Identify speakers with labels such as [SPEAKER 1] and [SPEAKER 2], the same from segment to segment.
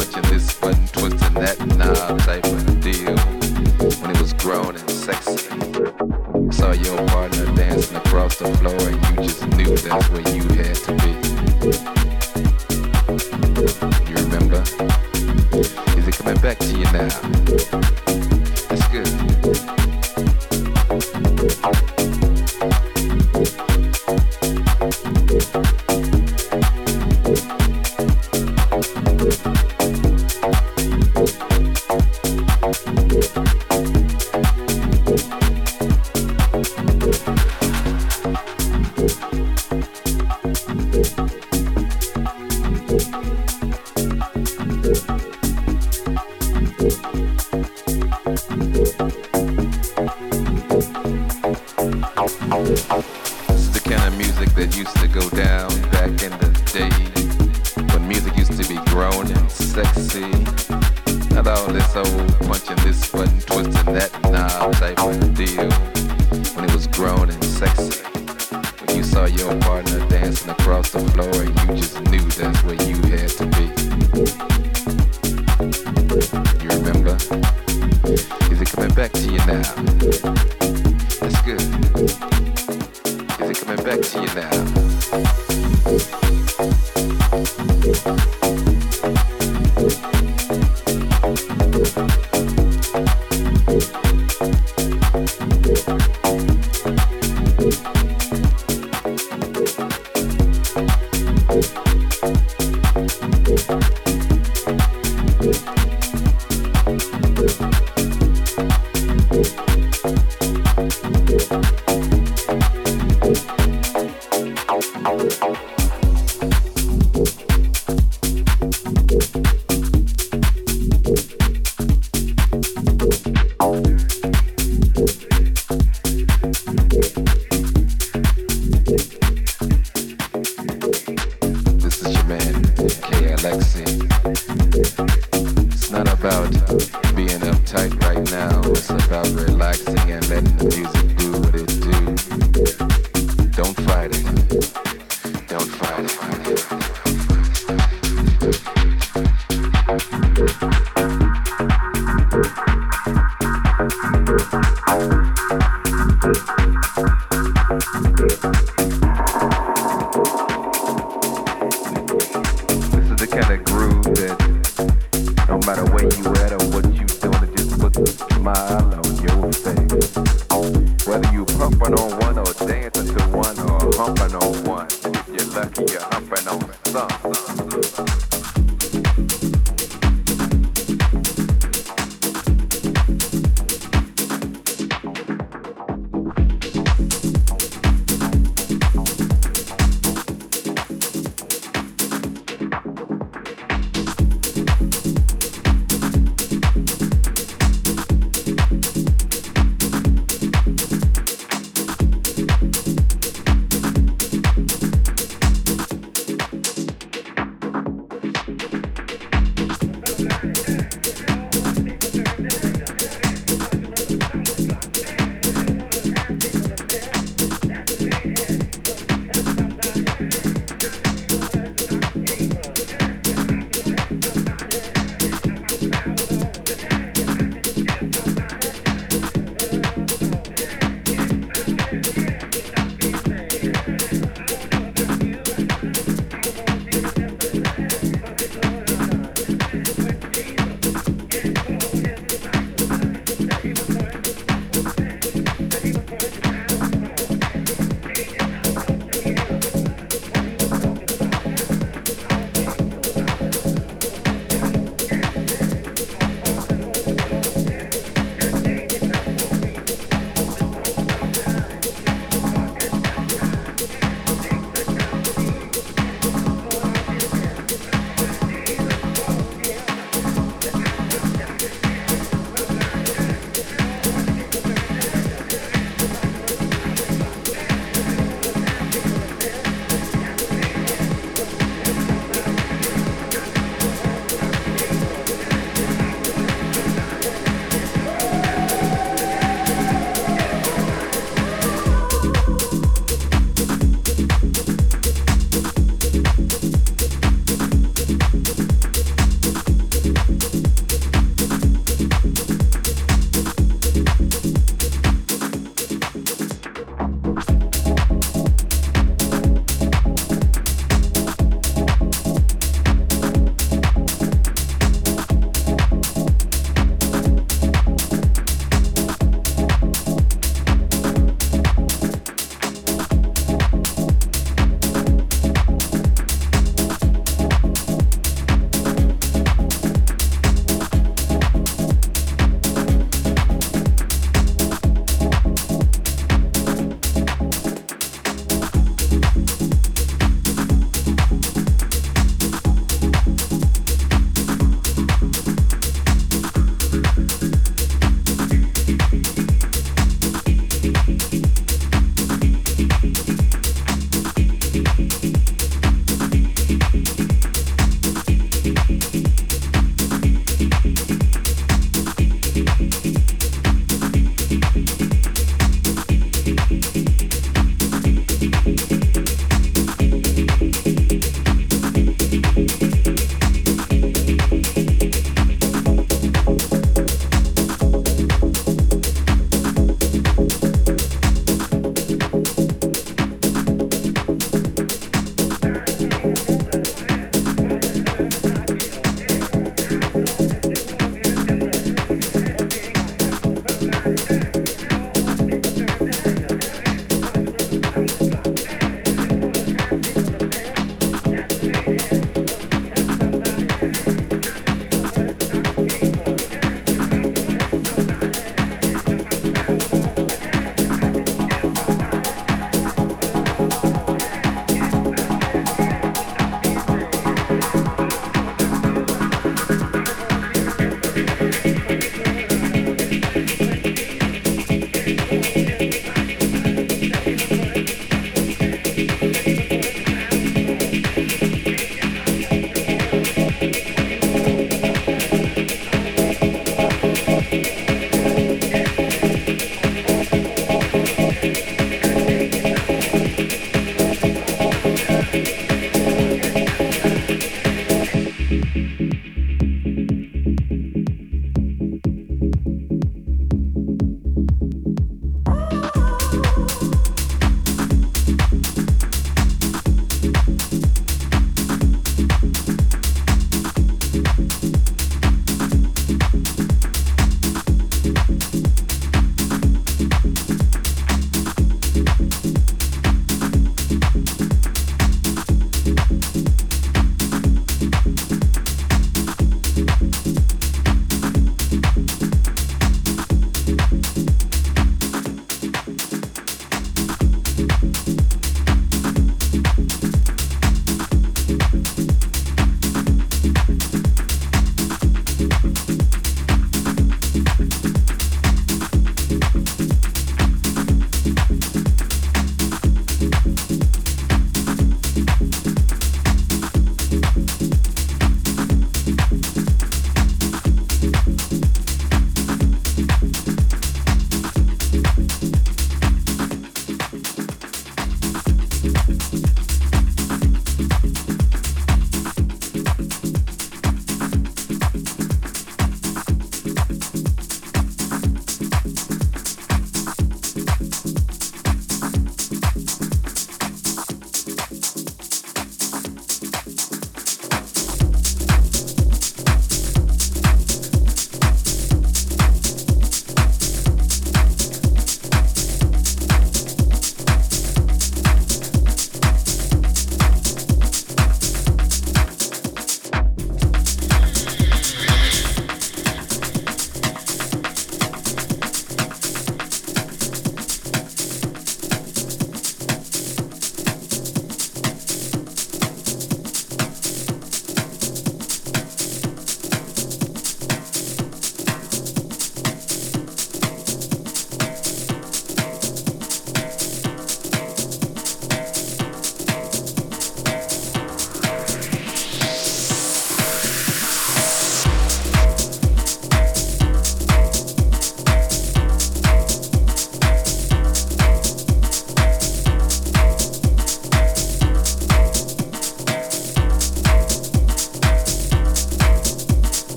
[SPEAKER 1] Twitching this button, twisting that knob, type of deal. When it was grown and sexy, saw your partner dancing across the floor, and you just knew that's where you had to be. Being uptight right now It's about relaxing and letting the music do what it do. Don't fight it.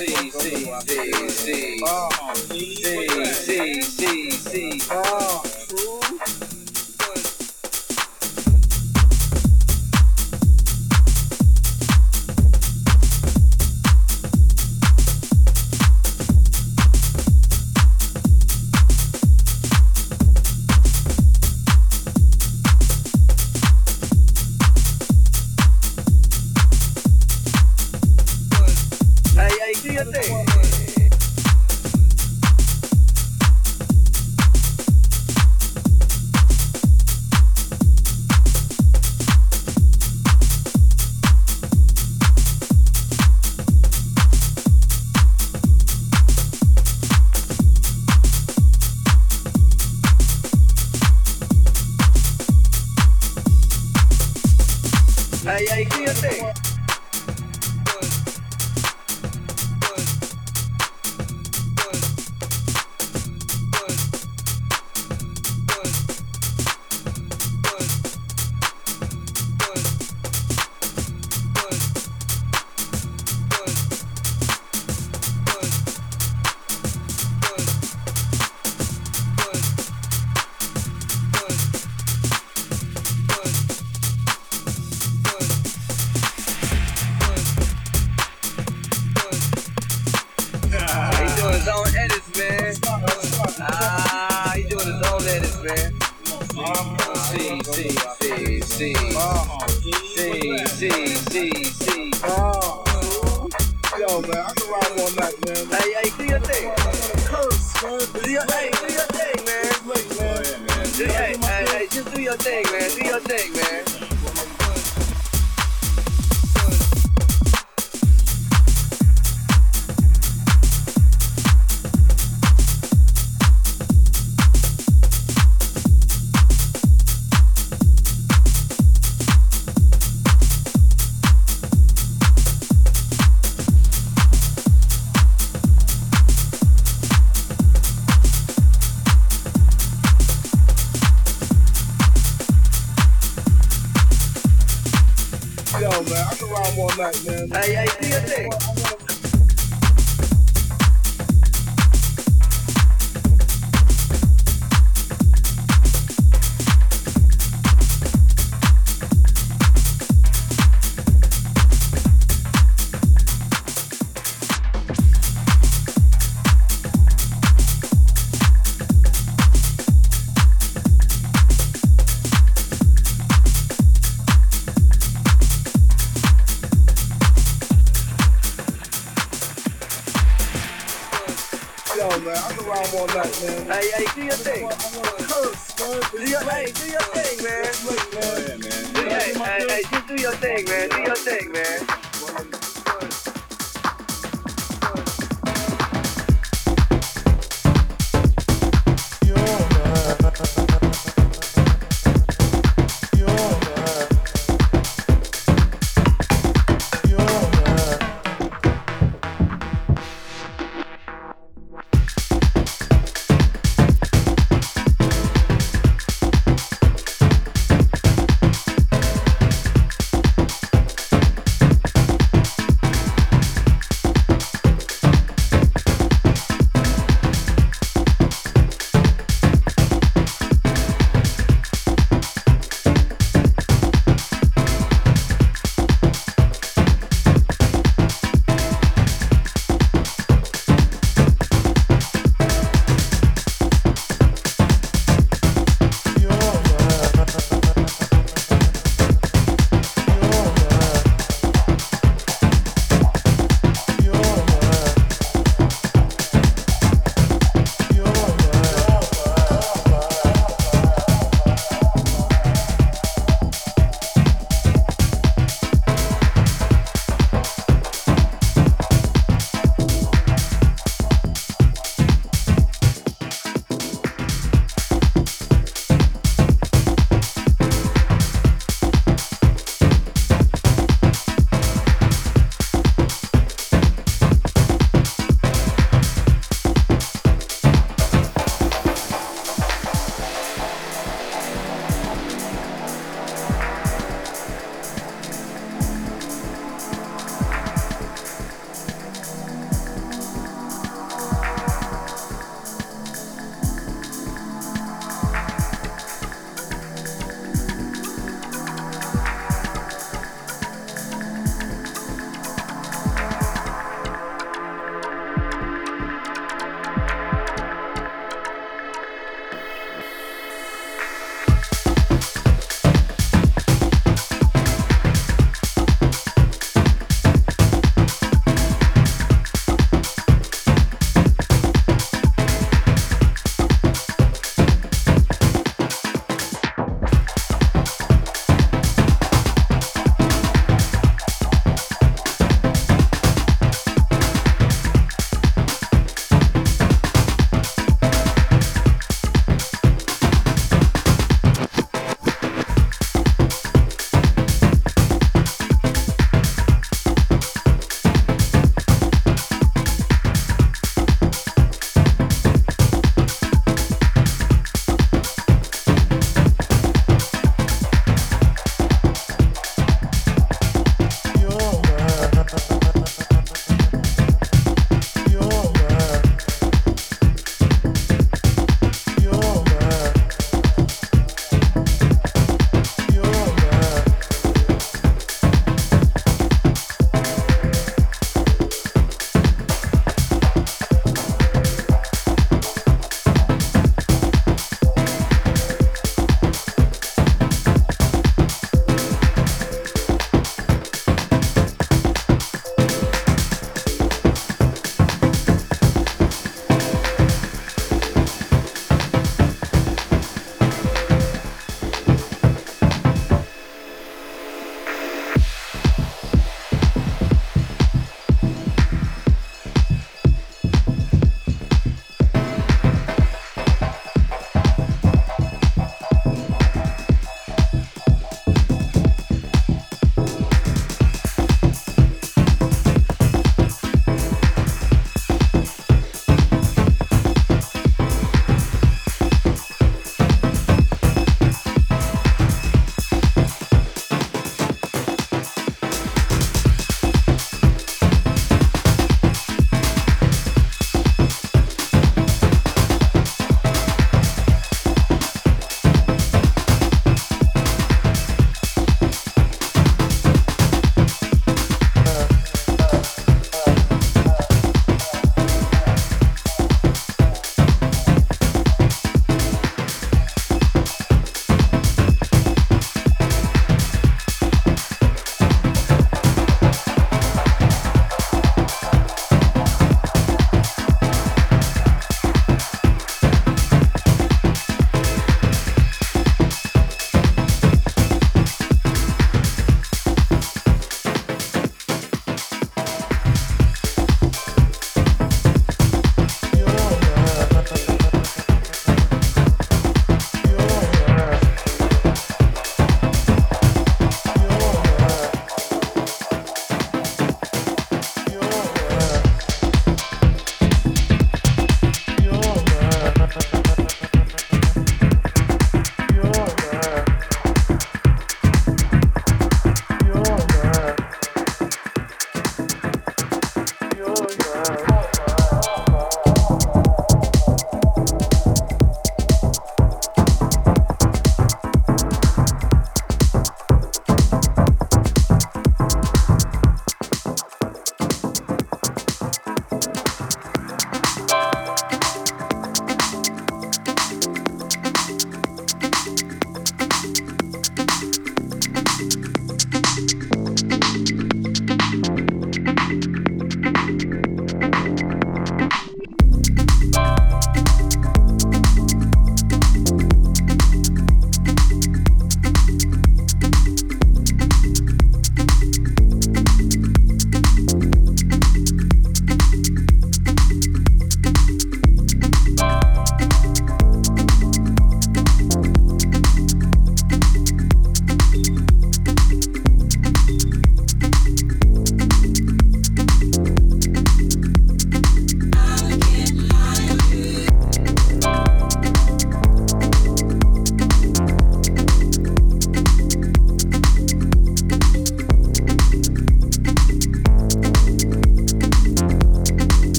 [SPEAKER 2] See, see, see, see.
[SPEAKER 3] See,
[SPEAKER 2] see, see, see.
[SPEAKER 3] Hey, Ay, ay,